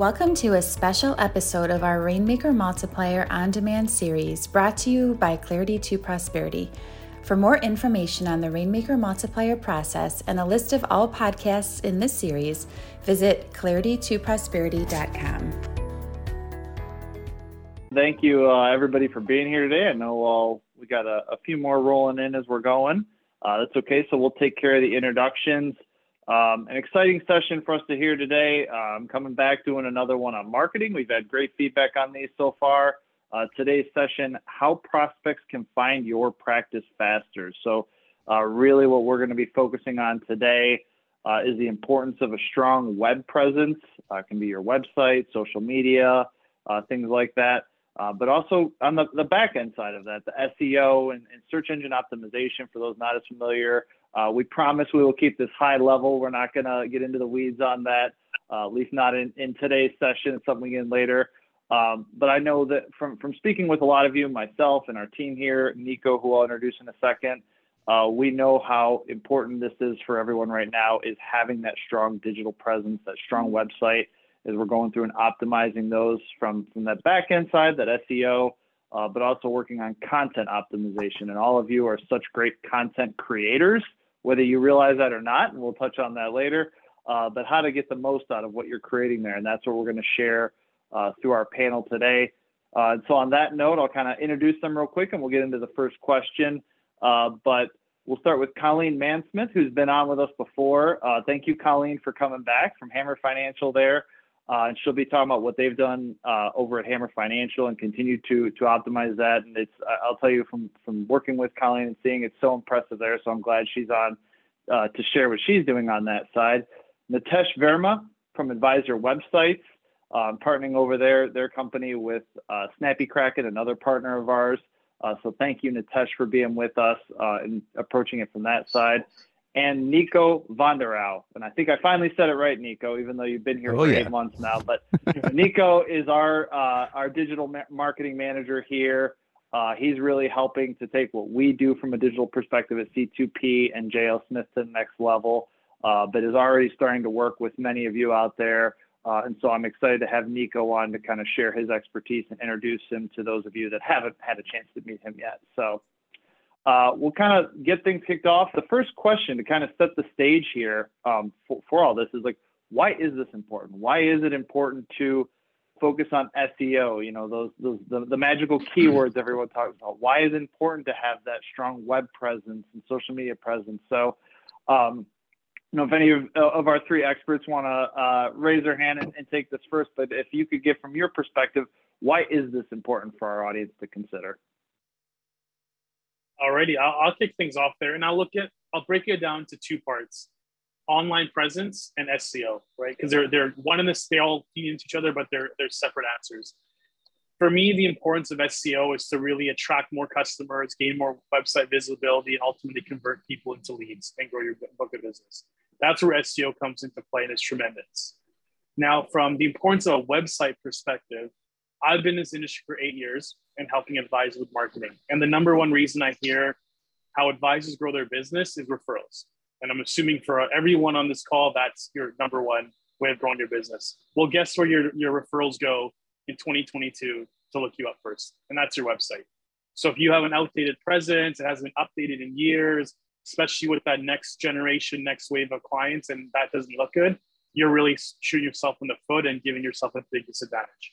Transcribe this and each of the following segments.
Welcome to a special episode of our Rainmaker Multiplier on Demand series brought to you by Clarity to Prosperity. For more information on the Rainmaker Multiplier process and a list of all podcasts in this series, visit claritytoprosperity.com. Thank you, uh, everybody, for being here today. I know uh, we got a, a, few more rolling in as we're going. Uh, that's okay. So we'll take care of the introductions. Um, an exciting session for us to hear today. I'm um, coming back doing another one on marketing. We've had great feedback on these so far. Uh, today's session, how prospects can find your practice faster. So uh, really what we're going to be focusing on today uh, is the importance of a strong web presence. Uh, it can be your website, social media, uh, things like that. Uh, but also on the, the back end side of that, the SEO and, and search engine optimization for those not as familiar, uh, we promise we will keep this high level. We're not going to get into the weeds on that, uh, at least not in, in today's session. It's something in later. Um, but I know that from, from speaking with a lot of you, myself and our team here, Nico, who I'll introduce in a second, uh, we know how important this is for everyone right now is having that strong digital presence, that strong website as we're going through and optimizing those from, from that back end side, that SEO, uh, but also working on content optimization. And all of you are such great content creators whether you realize that or not, and we'll touch on that later. Uh, but how to get the most out of what you're creating there, and that's what we're going to share uh, through our panel today. Uh, and so, on that note, I'll kind of introduce them real quick, and we'll get into the first question. Uh, but we'll start with Colleen Mansmith, who's been on with us before. Uh, thank you, Colleen, for coming back from Hammer Financial there. Uh, and she'll be talking about what they've done uh, over at Hammer Financial and continue to to optimize that. And it's I'll tell you from from working with Colleen and seeing it's so impressive there. So I'm glad she's on uh, to share what she's doing on that side. Nitesh Verma from Advisor Websites, um, partnering over there their company with uh, Snappy Kraken, another partner of ours. Uh, so thank you, Nitesh, for being with us uh, and approaching it from that side and Nico Vonderau. And I think I finally said it right, Nico, even though you've been here oh, for yeah. eight months now. But Nico is our uh, our digital ma- marketing manager here. Uh, he's really helping to take what we do from a digital perspective at C2P and JL Smith to the next level, uh, but is already starting to work with many of you out there. Uh, and so I'm excited to have Nico on to kind of share his expertise and introduce him to those of you that haven't had a chance to meet him yet. So uh, we'll kind of get things kicked off. The first question to kind of set the stage here um, for, for, all this is like, why is this important? Why is it important to focus on SEO? You know, those, those the, the magical keywords everyone talks about. Why is it important to have that strong web presence and social media presence? So, um, you know, if any of, of our three experts want to uh, raise their hand and, and take this first, but if you could give from your perspective, why is this important for our audience to consider? Alrighty, I'll, I'll kick things off there, and I'll look at I'll break it down to two parts: online presence and SEO, right? Because they're they're one in this they all feed into each other, but they're they're separate answers. For me, the importance of SEO is to really attract more customers, gain more website visibility, and ultimately convert people into leads and grow your book of business. That's where SEO comes into play and is tremendous. Now, from the importance of a website perspective, I've been in this industry for eight years and helping advise with marketing. And the number one reason I hear how advisors grow their business is referrals. And I'm assuming for everyone on this call, that's your number one way of growing your business. Well, guess where your, your referrals go in 2022 to look you up first? And that's your website. So if you have an outdated presence, it hasn't been updated in years, especially with that next generation, next wave of clients, and that doesn't look good, you're really shooting yourself in the foot and giving yourself a big disadvantage.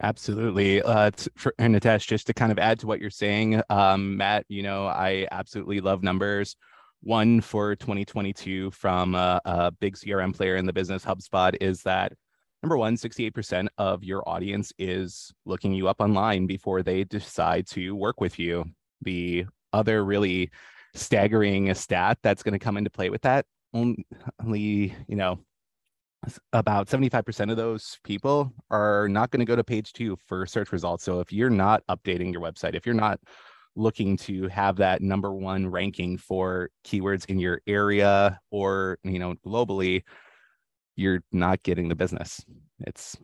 Absolutely. Uh, for, and Nitesh, just to kind of add to what you're saying, um, Matt, you know, I absolutely love numbers. One for 2022 from a, a big CRM player in the business, HubSpot, is that number one, 68% of your audience is looking you up online before they decide to work with you. The other really staggering stat that's going to come into play with that only, you know, about 75% of those people are not going to go to page two for search results. So if you're not updating your website, if you're not looking to have that number one ranking for keywords in your area or you know globally, you're not getting the business. It's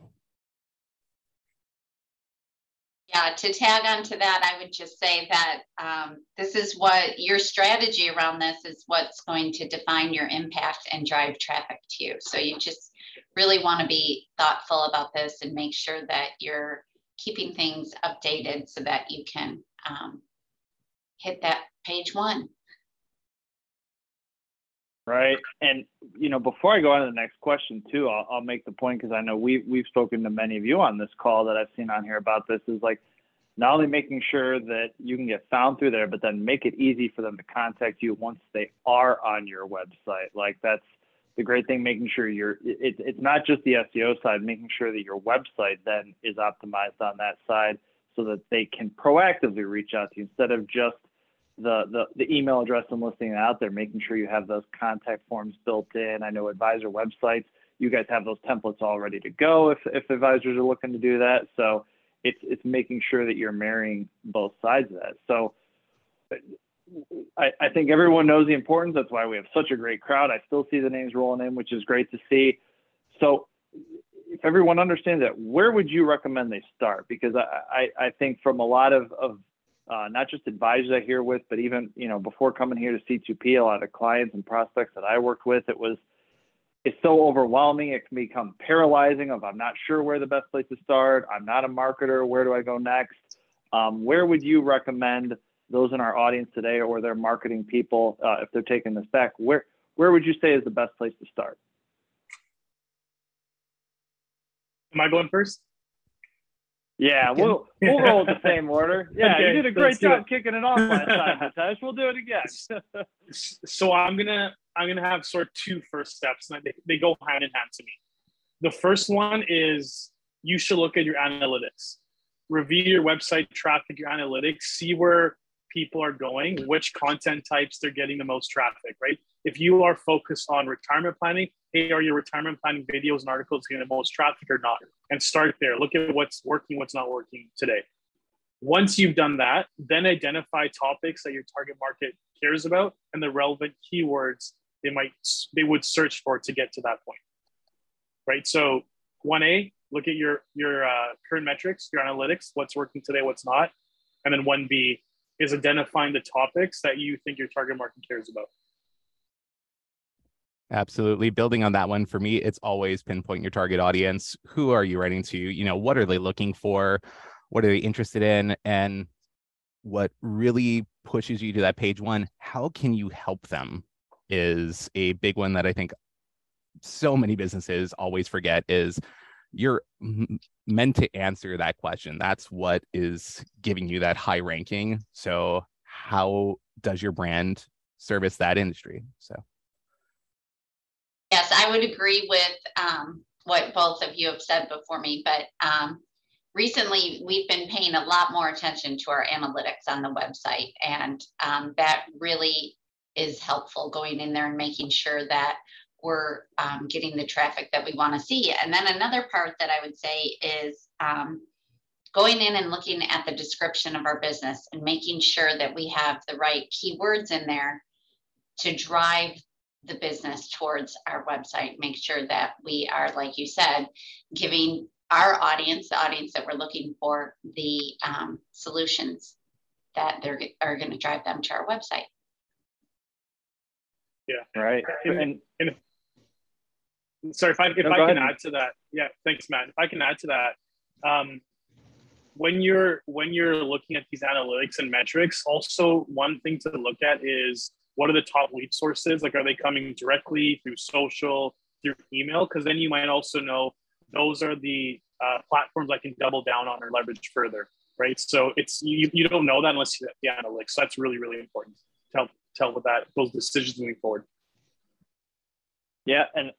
yeah, to tag on to that, I would just say that um, this is what your strategy around this is what's going to define your impact and drive traffic to you. So you just really want to be thoughtful about this and make sure that you're keeping things updated so that you can um, hit that page one. Right. And, you know, before I go on to the next question too, I'll, I'll make the point because I know we, we've spoken to many of you on this call that I've seen on here about this is like not only making sure that you can get found through there, but then make it easy for them to contact you once they are on your website. Like that's the great thing, making sure you're, it, it's not just the SEO side, making sure that your website then is optimized on that side so that they can proactively reach out to you instead of just the, the, the email address and listing it out there, making sure you have those contact forms built in. I know advisor websites, you guys have those templates all ready to go if, if advisors are looking to do that. So it's, it's making sure that you're marrying both sides of that. So I, I think everyone knows the importance. That's why we have such a great crowd. I still see the names rolling in, which is great to see. So if everyone understands that, where would you recommend they start? Because I, I, I think from a lot of, of uh, not just advisors I hear with, but even you know before coming here to C2P, a lot of clients and prospects that I worked with, it was it's so overwhelming. It can become paralyzing. Of I'm not sure where the best place to start. I'm not a marketer. Where do I go next? Um, where would you recommend those in our audience today, or their marketing people, uh, if they're taking this back? Where where would you say is the best place to start? Am I going first? Yeah, we'll we'll roll the same order. Yeah, okay, you did a great job kicking it off last time. We'll do it again. so I'm gonna I'm gonna have sort of two first steps, and they, they go hand in hand to me. The first one is you should look at your analytics, review your website traffic, your analytics, see where people are going, which content types they're getting the most traffic, right? If you are focused on retirement planning, hey, are your retirement planning videos and articles getting the most traffic or not? And start there. Look at what's working, what's not working today. Once you've done that, then identify topics that your target market cares about and the relevant keywords they might they would search for to get to that point. Right. So 1A, look at your your uh, current metrics, your analytics, what's working today, what's not. And then 1B is identifying the topics that you think your target market cares about. Absolutely. Building on that one, for me, it's always pinpoint your target audience. Who are you writing to? You know, what are they looking for? What are they interested in? And what really pushes you to that page one, how can you help them? Is a big one that I think so many businesses always forget is you're meant to answer that question. That's what is giving you that high ranking. So, how does your brand service that industry? So, yes, I would agree with um, what both of you have said before me, but um, recently we've been paying a lot more attention to our analytics on the website, and um, that really is helpful going in there and making sure that we're um, getting the traffic that we want to see. And then another part that I would say is um, going in and looking at the description of our business and making sure that we have the right keywords in there to drive the business towards our website. Make sure that we are, like you said, giving our audience, the audience that we're looking for, the um, solutions that they're are going to drive them to our website. Yeah. Right. And, and sorry if I if no, I can ahead. add to that. Yeah, thanks, Matt. If I can add to that, um, when you're when you're looking at these analytics and metrics, also one thing to look at is what are the top lead sources? Like, are they coming directly through social, through email? Because then you might also know those are the uh, platforms I can double down on or leverage further, right? So it's you, you don't know that unless you have the analytics. So that's really really important to help tell with that those decisions moving forward. Yeah, and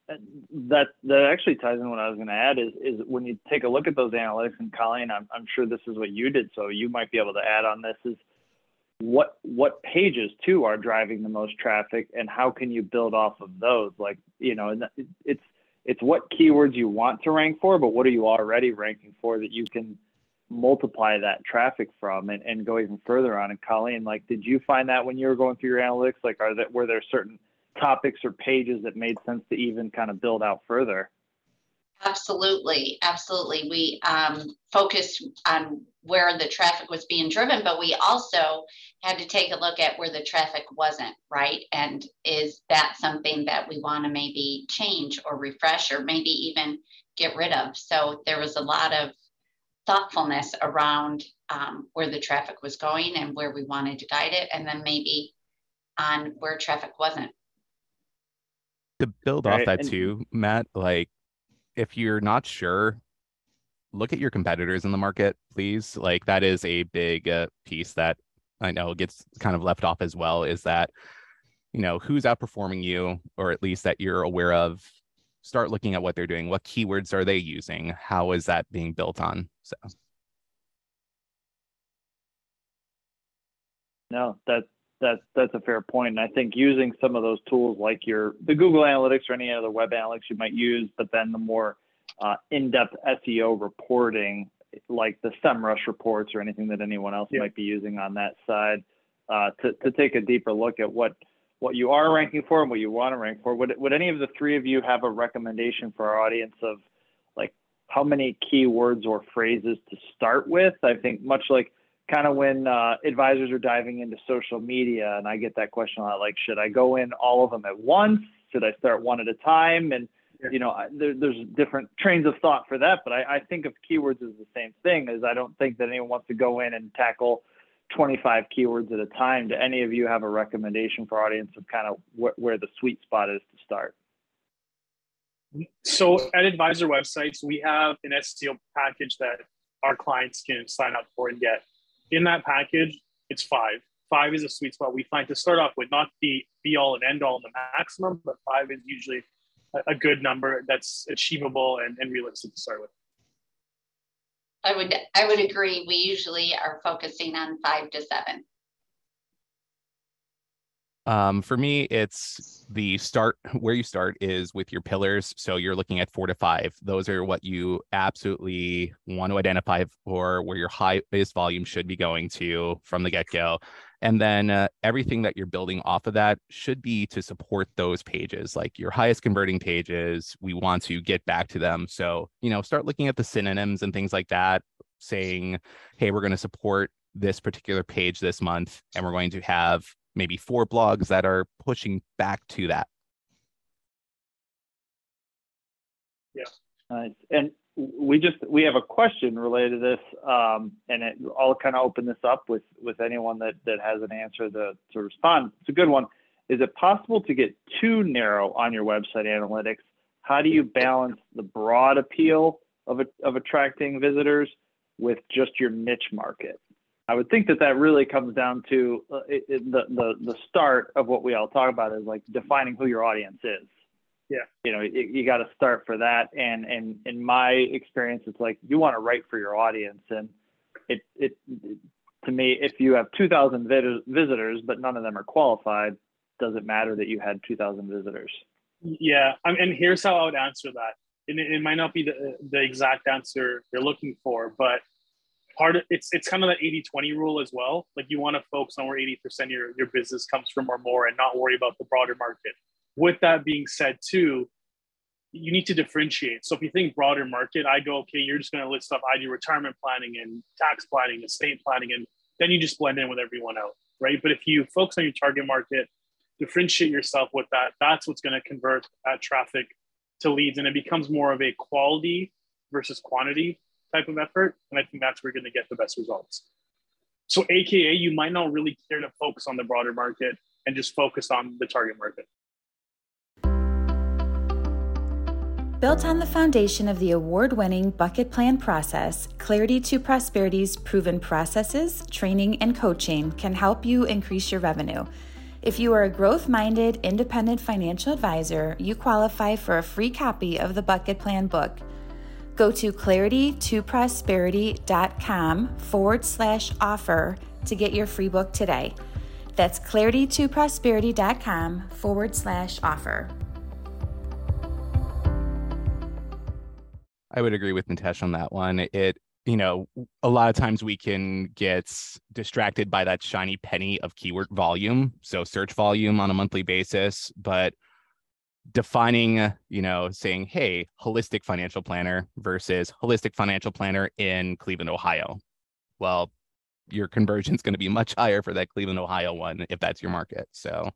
that that actually ties in what I was going to add is is when you take a look at those analytics, and Colleen, I'm I'm sure this is what you did, so you might be able to add on this is what what pages too are driving the most traffic, and how can you build off of those? Like you know, it's it's what keywords you want to rank for, but what are you already ranking for that you can multiply that traffic from and, and go even further on. And Colleen, like, did you find that when you were going through your analytics, like, are that were there certain topics or pages that made sense to even kind of build out further? Absolutely, absolutely. We um, focused on where the traffic was being driven, but we also had to take a look at where the traffic wasn't, right? And is that something that we want to maybe change or refresh or maybe even get rid of? So there was a lot of thoughtfulness around um, where the traffic was going and where we wanted to guide it, and then maybe on where traffic wasn't. To build right. off that too, Matt, like if you're not sure, look at your competitors in the market, please. Like that is a big uh, piece that I know gets kind of left off as well. Is that you know who's outperforming you, or at least that you're aware of. Start looking at what they're doing. What keywords are they using? How is that being built on? So. No, that that that's a fair point. And I think using some of those tools like your the Google Analytics or any other web analytics you might use, but then the more uh, in-depth SEO reporting, like the SEMrush reports or anything that anyone else yeah. might be using on that side, uh, to to take a deeper look at what what you are ranking for and what you want to rank for. Would would any of the three of you have a recommendation for our audience of like how many keywords or phrases to start with? I think much like kind of when uh, advisors are diving into social media, and I get that question a lot, like, should I go in all of them at once? Should I start one at a time? And yeah. you know, there, there's different trains of thought for that, but I, I think of keywords as the same thing. As I don't think that anyone wants to go in and tackle 25 keywords at a time. Do any of you have a recommendation for audience of kind of wh- where the sweet spot is to start? So at advisor websites, we have an SEO package that our clients can sign up for and get in that package, it's five. Five is a sweet spot we find to start off with, not the be all and end all and the maximum, but five is usually a, good number that's achievable and, and realistic to start with. I would I would agree. We usually are focusing on five to seven. Um, for me, it's the start where you start is with your pillars. So you're looking at four to five. Those are what you absolutely want to identify for where your highest volume should be going to from the get go. And then uh, everything that you're building off of that should be to support those pages, like your highest converting pages. We want to get back to them. So, you know, start looking at the synonyms and things like that, saying, hey, we're going to support this particular page this month, and we're going to have maybe four blogs that are pushing back to that. Yeah. And we just we have a question related to this, um, and it, I'll kind of open this up with with anyone that that has an answer to to respond. It's a good one. Is it possible to get too narrow on your website analytics? How do you balance the broad appeal of a, of attracting visitors with just your niche market? I would think that that really comes down to uh, it, it, the, the the start of what we all talk about is like defining who your audience is. Yeah. You know, you, you got to start for that. And and in my experience, it's like you want to write for your audience, and it it, it to me, if you have 2,000 vid- visitors but none of them are qualified, does it matter that you had 2,000 visitors? Yeah, I mean, and here's how I would answer that. And it, it might not be the, the exact answer you're looking for, but part of it's it's kind of that 80 20 rule as well. Like you want to focus on where 80% of your, your business comes from or more and not worry about the broader market. With that being said too you need to differentiate. So if you think broader market i go okay you're just going to list stuff i do retirement planning and tax planning estate planning and then you just blend in with everyone else right? But if you focus on your target market differentiate yourself with that that's what's going to convert that traffic to leads and it becomes more of a quality versus quantity type of effort. And I think that's where you're going to get the best results. So, AKA, you might not really care to focus on the broader market and just focus on the target market. Built on the foundation of the award winning bucket plan process, Clarity to Prosperity's proven processes, training, and coaching can help you increase your revenue. If you are a growth minded, independent financial advisor, you qualify for a free copy of the Bucket Plan book. Go to claritytoprosperity.com forward slash offer to get your free book today. That's claritytoprosperity.com forward slash offer. I would agree with Nitesh on that one. It, you know, a lot of times we can get distracted by that shiny penny of keyword volume. So search volume on a monthly basis. But defining, uh, you know, saying, hey, holistic financial planner versus holistic financial planner in Cleveland, Ohio. Well, your conversion is going to be much higher for that Cleveland, Ohio one if that's your market. So,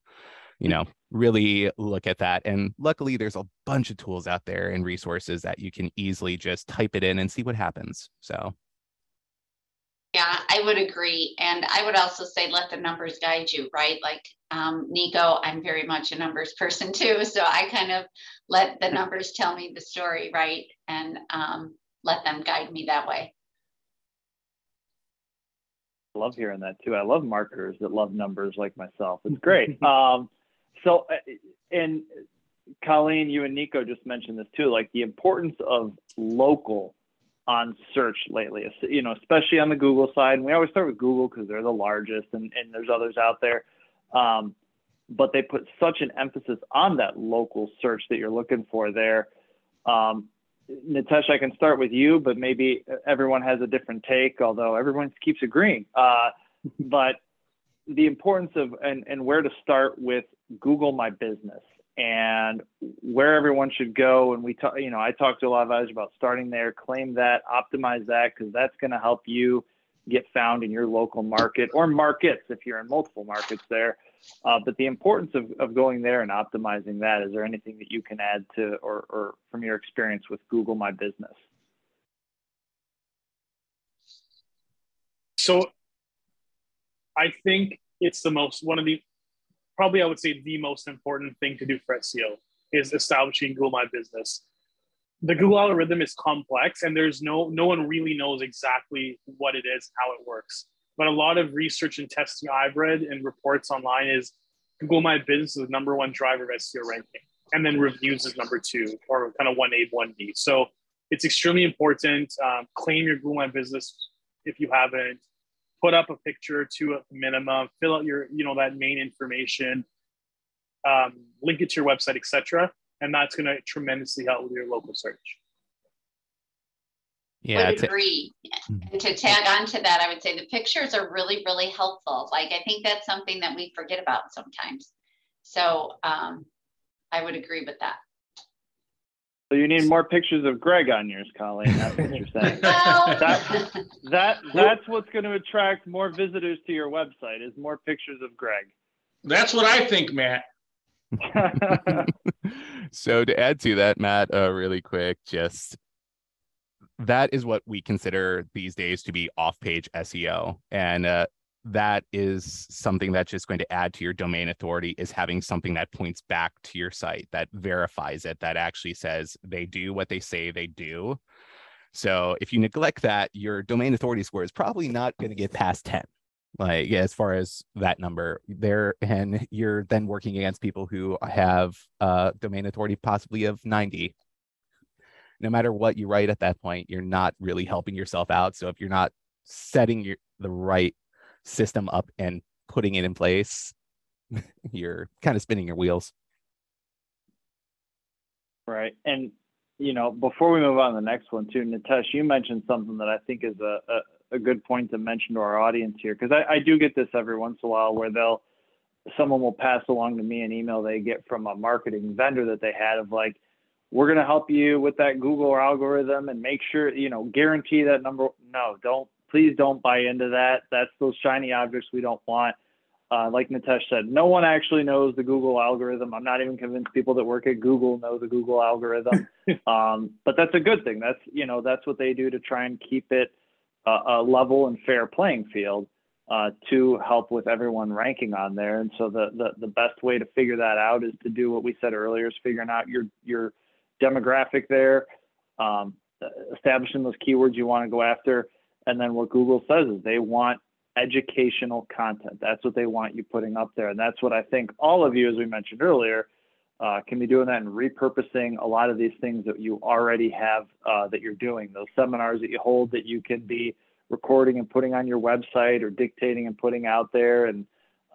you know, really look at that. And luckily, there's a bunch of tools out there and resources that you can easily just type it in and see what happens. So, yeah, I would agree. And I would also say let the numbers guide you, right? Like um, Nico, I'm very much a numbers person too. So I kind of let the numbers tell me the story, right? And um, let them guide me that way. I love hearing that too. I love marketers that love numbers like myself. It's great. um, so, uh, and Colleen, you and Nico just mentioned this too, like the importance of local on search lately, you know, especially on the Google side. And we always start with Google because they're the largest and, and there's others out there. Um, but they put such an emphasis on that local search that you're looking for there. Um, Nitesh, I can start with you, but maybe everyone has a different take, although everyone keeps agreeing. Uh, but the importance of and, and where to start with Google My Business and where everyone should go. And we talk, you know, I talk to a lot of others about starting there, claim that, optimize that, because that's going to help you get found in your local market or markets if you're in multiple markets there. Uh, but the importance of, of going there and optimizing that, is there anything that you can add to or, or from your experience with Google My Business? So I think it's the most, one of the, probably I would say the most important thing to do for SEO is establishing Google My Business. The Google algorithm is complex and there's no, no one really knows exactly what it is, how it works. But a lot of research and testing I've read and reports online is Google My Business is the number one driver of SEO ranking, and then reviews is number two, or kind of one A, one B. So it's extremely important. Um, claim your Google My Business if you haven't. Put up a picture to a minimum. Fill out your, you know, that main information. Um, link it to your website, etc. And that's going to tremendously help with your local search. Yeah, would agree. Mm-hmm. And to tag on to that, I would say the pictures are really, really helpful. Like I think that's something that we forget about sometimes. So um, I would agree with that. So you need more pictures of Greg on yours, Colleen. That's what you're saying. that, that that's what's going to attract more visitors to your website is more pictures of Greg. That's what I think, Matt. so to add to that, Matt, uh, really quick, just that is what we consider these days to be off-page SEO, and uh, that is something that's just going to add to your domain authority is having something that points back to your site that verifies it that actually says they do what they say they do. So if you neglect that your domain authority score is probably not going to get past 10 like yeah, as far as that number there and you're then working against people who have uh domain authority possibly of 90 no matter what you write at that point, you're not really helping yourself out. So if you're not setting your the right system up and putting it in place, you're kind of spinning your wheels. Right. And you know, before we move on to the next one too, Nitesh, you mentioned something that I think is a, a, a good point to mention to our audience here, because I, I do get this every once in a while where they'll someone will pass along to me an email they get from a marketing vendor that they had of like, we're going to help you with that Google algorithm and make sure, you know, guarantee that number. No, don't, please don't buy into that. That's those shiny objects we don't want. Uh, like Nitesh said, no one actually knows the Google algorithm. I'm not even convinced people that work at Google know the Google algorithm. um, but that's a good thing. That's, you know, that's what they do to try and keep it uh, a level and fair playing field. Uh, to help with everyone ranking on there. And so the, the the best way to figure that out is to do what we said earlier is figuring out your your demographic there, um, establishing those keywords you want to go after. And then what Google says is they want educational content. That's what they want you putting up there. And that's what I think all of you, as we mentioned earlier, uh, can be doing that and repurposing a lot of these things that you already have uh, that you're doing, those seminars that you hold that you can be recording and putting on your website or dictating and putting out there. And,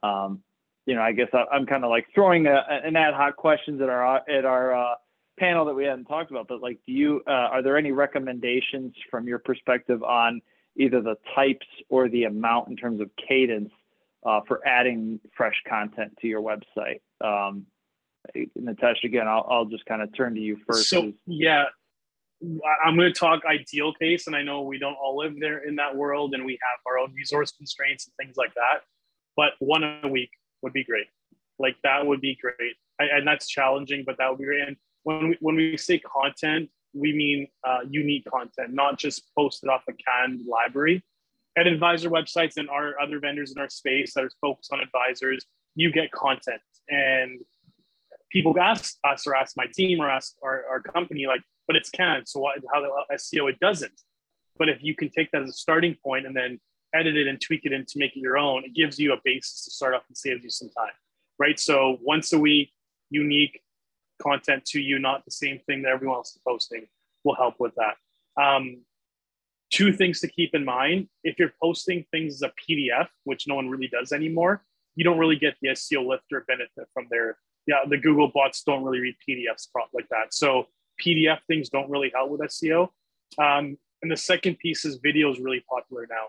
um, you know, I guess I, am kind of like throwing a, an ad hoc questions at our, at our, uh, panel that we hadn't talked about, but like, do you uh, are there any recommendations from your perspective on either the types or the amount in terms of cadence uh, for adding fresh content to your website? Um, Nitesh, again, I'll, I'll just kind of turn to you first. So yeah, I'm going to talk ideal case, and I know we don't all live there in that world, and we have our own resource constraints and things like that. But one a week would be great. Like that would be great, I, and that's challenging, but that would be great. And when we when we say content, we mean uh, unique content, not just posted off a canned library. At advisor websites and our other vendors in our space that are focused on advisors, you get content, and people ask us or ask my team or ask our, our company like but it's canned. So what, how the SEO it doesn't. But if you can take that as a starting point and then edit it and tweak it in to make it your own, it gives you a basis to start off and saves you some time, right? So once a week, unique content to you, not the same thing that everyone else is posting, will help with that. Um, two things to keep in mind: if you're posting things as a PDF, which no one really does anymore, you don't really get the SEO lift or benefit from there. Yeah, the Google bots don't really read PDFs like that. So PDF things don't really help with SEO. Um, and the second piece is video is really popular now.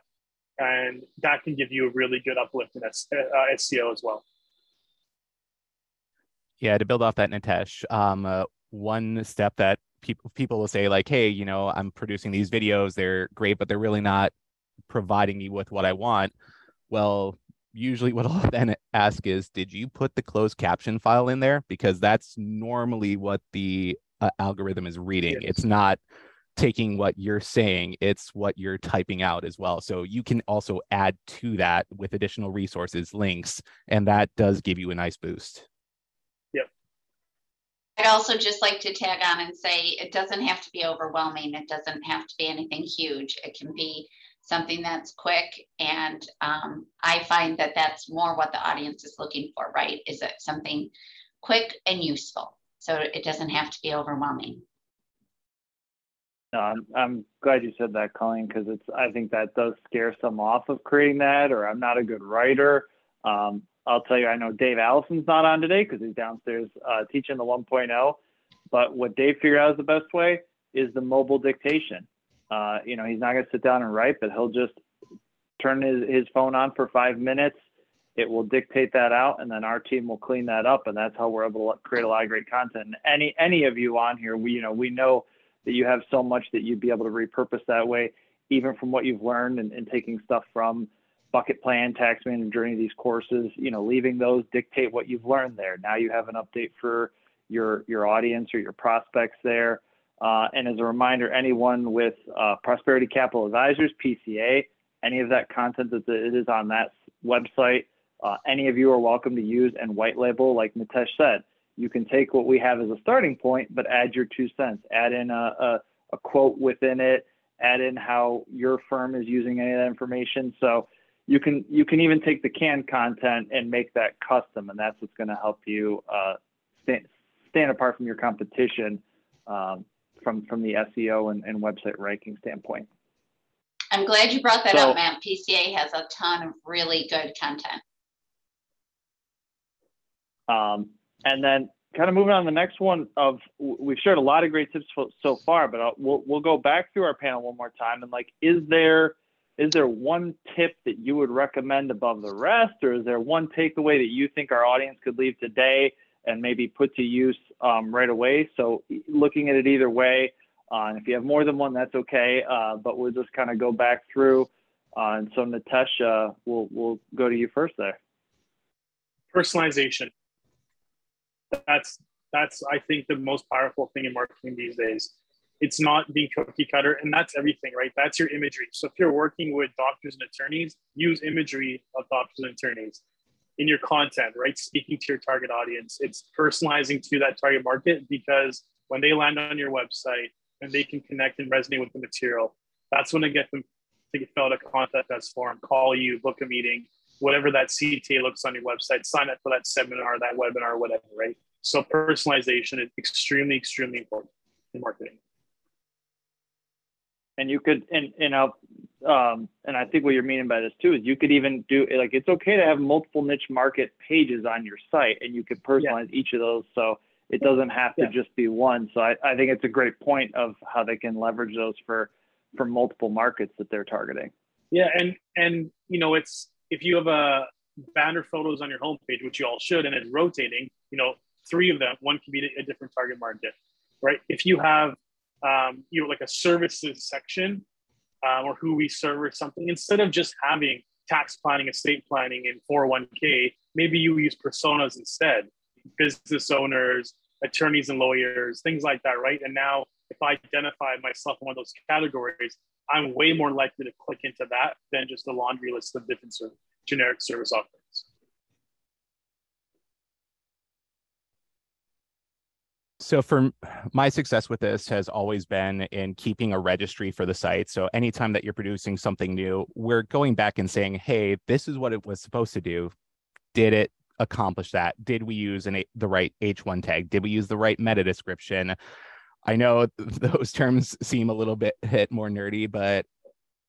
And that can give you a really good uplift in SEO uh, as well. Yeah, to build off that, Nitesh, um, uh, one step that people people will say like, "Hey, you know, I'm producing these videos. They're great, but they're really not providing me with what I want." Well, usually what I'll then ask is, "Did you put the closed caption file in there?" Because that's normally what the uh, algorithm is reading. Yes. It's not taking what you're saying, it's what you're typing out as well. So you can also add to that with additional resources, links, and that does give you a nice boost. I'd also just like to tag on and say it doesn't have to be overwhelming. It doesn't have to be anything huge. It can be something that's quick. And um, I find that that's more what the audience is looking for, right? Is it something quick and useful? so it doesn't have to be overwhelming. No, I'm, I'm glad you said that, Colleen, because it's I think that does scare some off of creating that, or I'm not a good writer. Um, I'll tell you, I know Dave Allison's not on today because he's downstairs uh, teaching the 1.0. But what Dave figured out is the best way is the mobile dictation. Uh, you know, he's not going to sit down and write, but he'll just turn his, his phone on for five minutes, it will dictate that out and then our team will clean that up and that's how we're able to create a lot of great content and any any of you on here we you know we know that you have so much that you'd be able to repurpose that way even from what you've learned and, and taking stuff from bucket plan tax manager any of these courses you know leaving those dictate what you've learned there now you have an update for your your audience or your prospects there uh, and as a reminder anyone with uh, prosperity capital advisors pca any of that content that it is on that website uh, any of you are welcome to use and white label, like Nitesh said. You can take what we have as a starting point, but add your two cents. Add in a, a, a quote within it. Add in how your firm is using any of that information. So you can you can even take the canned content and make that custom, and that's what's going to help you uh, stand stand apart from your competition um, from from the SEO and, and website ranking standpoint. I'm glad you brought that so, up, Matt. PCA has a ton of really good content. Um, and then kind of moving on to the next one of we've shared a lot of great tips so far, but I'll, we'll we'll go back through our panel one more time and like, is there is there one tip that you would recommend above the rest, or is there one takeaway that you think our audience could leave today and maybe put to use um, right away? So looking at it either way, uh, if you have more than one, that's okay. Uh, but we'll just kind of go back through. Uh, and so Nitesh, we'll we'll go to you first there. Personalization that's that's I think the most powerful thing in marketing these days. It's not being cookie cutter, and that's everything, right? That's your imagery. So if you're working with doctors and attorneys, use imagery of doctors and attorneys in your content, right? Speaking to your target audience. It's personalizing to that target market because when they land on your website and they can connect and resonate with the material, that's when they get them to fill out a contact us form, call you, book a meeting, whatever that CTA looks on your website, sign up for that seminar, that webinar, whatever, right? So personalization is extremely, extremely important in marketing. And you could, and you know, um, and I think what you're meaning by this too is you could even do like it's okay to have multiple niche market pages on your site, and you could personalize yeah. each of those so it doesn't have to yeah. just be one. So I, I think it's a great point of how they can leverage those for for multiple markets that they're targeting. Yeah, and and you know it's if you have a banner photos on your homepage, which you all should, and it's rotating, you know, three of them, one can be a different target market, right? If you have, um, you know, like a services section um, or who we serve or something, instead of just having tax planning, estate planning, and 401k, maybe you use personas instead, business owners, attorneys and lawyers, things like that, right? And now if I identify myself in one of those categories, I'm way more likely to click into that than just a laundry list of different sort of generic service offerings. So for my success with this has always been in keeping a registry for the site. So anytime that you're producing something new, we're going back and saying, "Hey, this is what it was supposed to do. Did it accomplish that? Did we use an the right H1 tag? Did we use the right meta description?" I know those terms seem a little bit hit more nerdy, but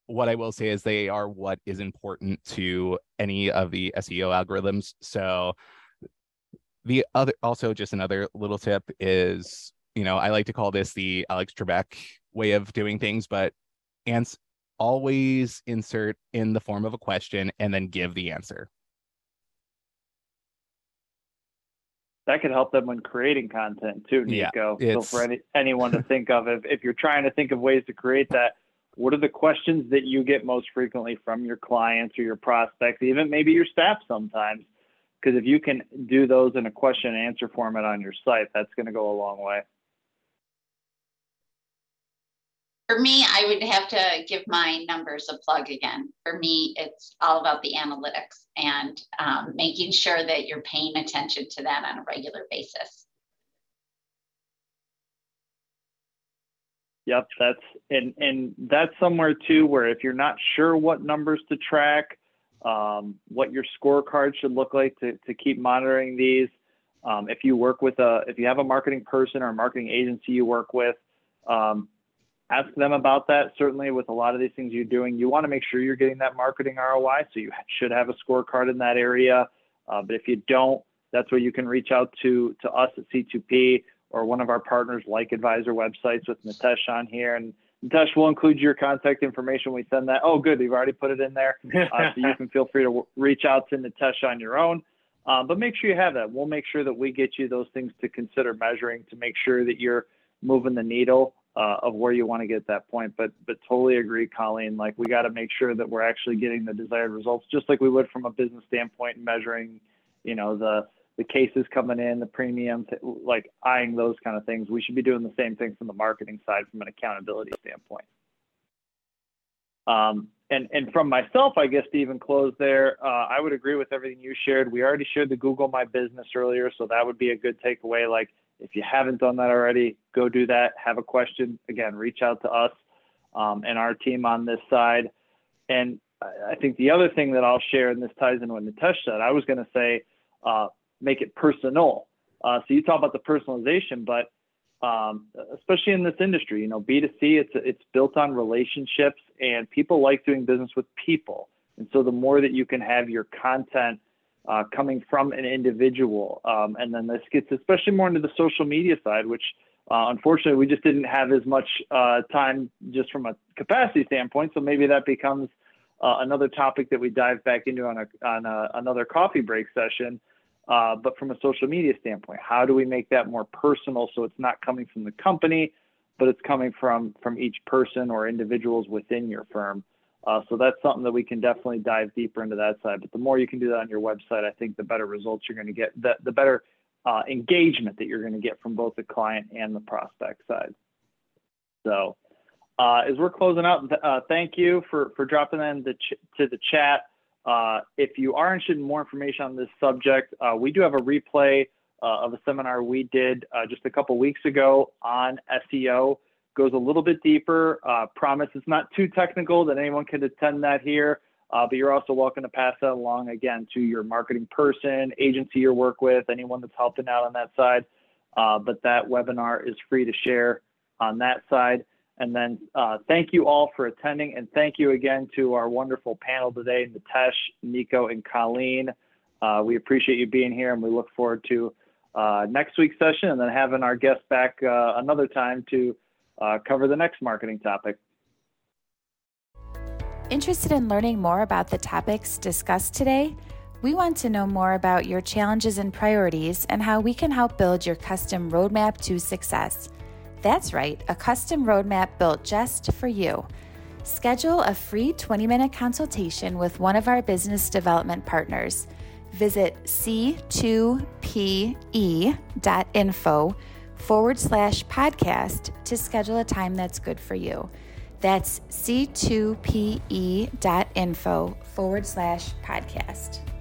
what I will say is they are what is important to any of the SEO algorithms. So the other also just another little tip is you know i like to call this the alex trebek way of doing things but ans- always insert in the form of a question and then give the answer. That could help them when creating content too nico. Yeah, so for any, anyone to think of. If, if you're trying to think of ways to create that what are the questions that you get most frequently from your clients or your prospects even maybe your staff sometimes because if you can do those in a question and answer format on your site, that's going to go a long way. For me, I would have to give my numbers a plug again. For me, it's all about the analytics and um, making sure that you're paying attention to that on a regular basis. Yep, that's and and that's somewhere too where if you're not sure what numbers to track, um, what your scorecard should look like to, to keep monitoring these. Um, if you work with a, if you have a marketing person or a marketing agency you work with, um, ask them about that. Certainly, with a lot of these things you're doing, you want to make sure you're getting that marketing ROI. So you should have a scorecard in that area. Uh, but if you don't, that's where you can reach out to to us at C2P or one of our partners, like Advisor websites, with Nitesh on here, and Dash, we'll include your contact information. We send that. Oh, good. You've already put it in there. Uh, so you can feel free to reach out to Nitesh on your own. Um, but make sure you have that. We'll make sure that we get you those things to consider measuring to make sure that you're moving the needle uh, of where you want to get that point. But but totally agree, Colleen. Like we got to make sure that we're actually getting the desired results, just like we would from a business standpoint, measuring, you know, the the cases coming in, the premiums, like eyeing those kind of things. We should be doing the same thing from the marketing side from an accountability standpoint. Um, and, and from myself, I guess to even close there, uh, I would agree with everything you shared. We already shared the Google My Business earlier, so that would be a good takeaway. Like if you haven't done that already, go do that. Have a question, again, reach out to us um, and our team on this side. And I think the other thing that I'll share, and this ties in what Nitesh said, I was going to say, uh, make it personal. Uh, so you talk about the personalization, but um, especially in this industry, you know, B2C, it's it's built on relationships, and people like doing business with people. And so the more that you can have your content uh, coming from an individual, um, and then this gets especially more into the social media side, which uh, unfortunately we just didn't have as much uh, time just from a capacity standpoint. So maybe that becomes uh, another topic that we dive back into on a on a, another coffee break session. Uh, but from a social media standpoint, how do we make that more personal so it's not coming from the company, but it's coming from from each person or individuals within your firm? Uh, so that's something that we can definitely dive deeper into that side. But the more you can do that on your website, I think the better results you're going to get, the, the better uh, engagement that you're going to get from both the client and the prospect side. So uh, as we're closing out, uh, thank you for, for dropping in ch- to the chat. Uh, if you are interested in more information on this subject, uh, we do have a replay uh, of a seminar we did uh, just a couple weeks ago on SEO. Goes a little bit deeper. Uh, promise it's not too technical that anyone can attend that here, but you're also welcome to pass that along again to your marketing person, agency you work with, anyone that's helping out on that side. but that webinar is free to share on that side. And then uh, thank you all for attending. And thank you again to our wonderful panel today, Nitesh, Nico, and Colleen. Uh, we appreciate you being here and we look forward to uh, next week's session and then having our guests back uh, another time to uh, cover the next marketing topic. Interested in learning more about the topics discussed today? We want to know more about your challenges and priorities and how we can help build your custom roadmap to success. That's right, a custom roadmap built just for you. Schedule a free 20 minute consultation with one of our business development partners. Visit c2pe.info forward slash podcast to schedule a time that's good for you. That's c2pe.info forward slash podcast.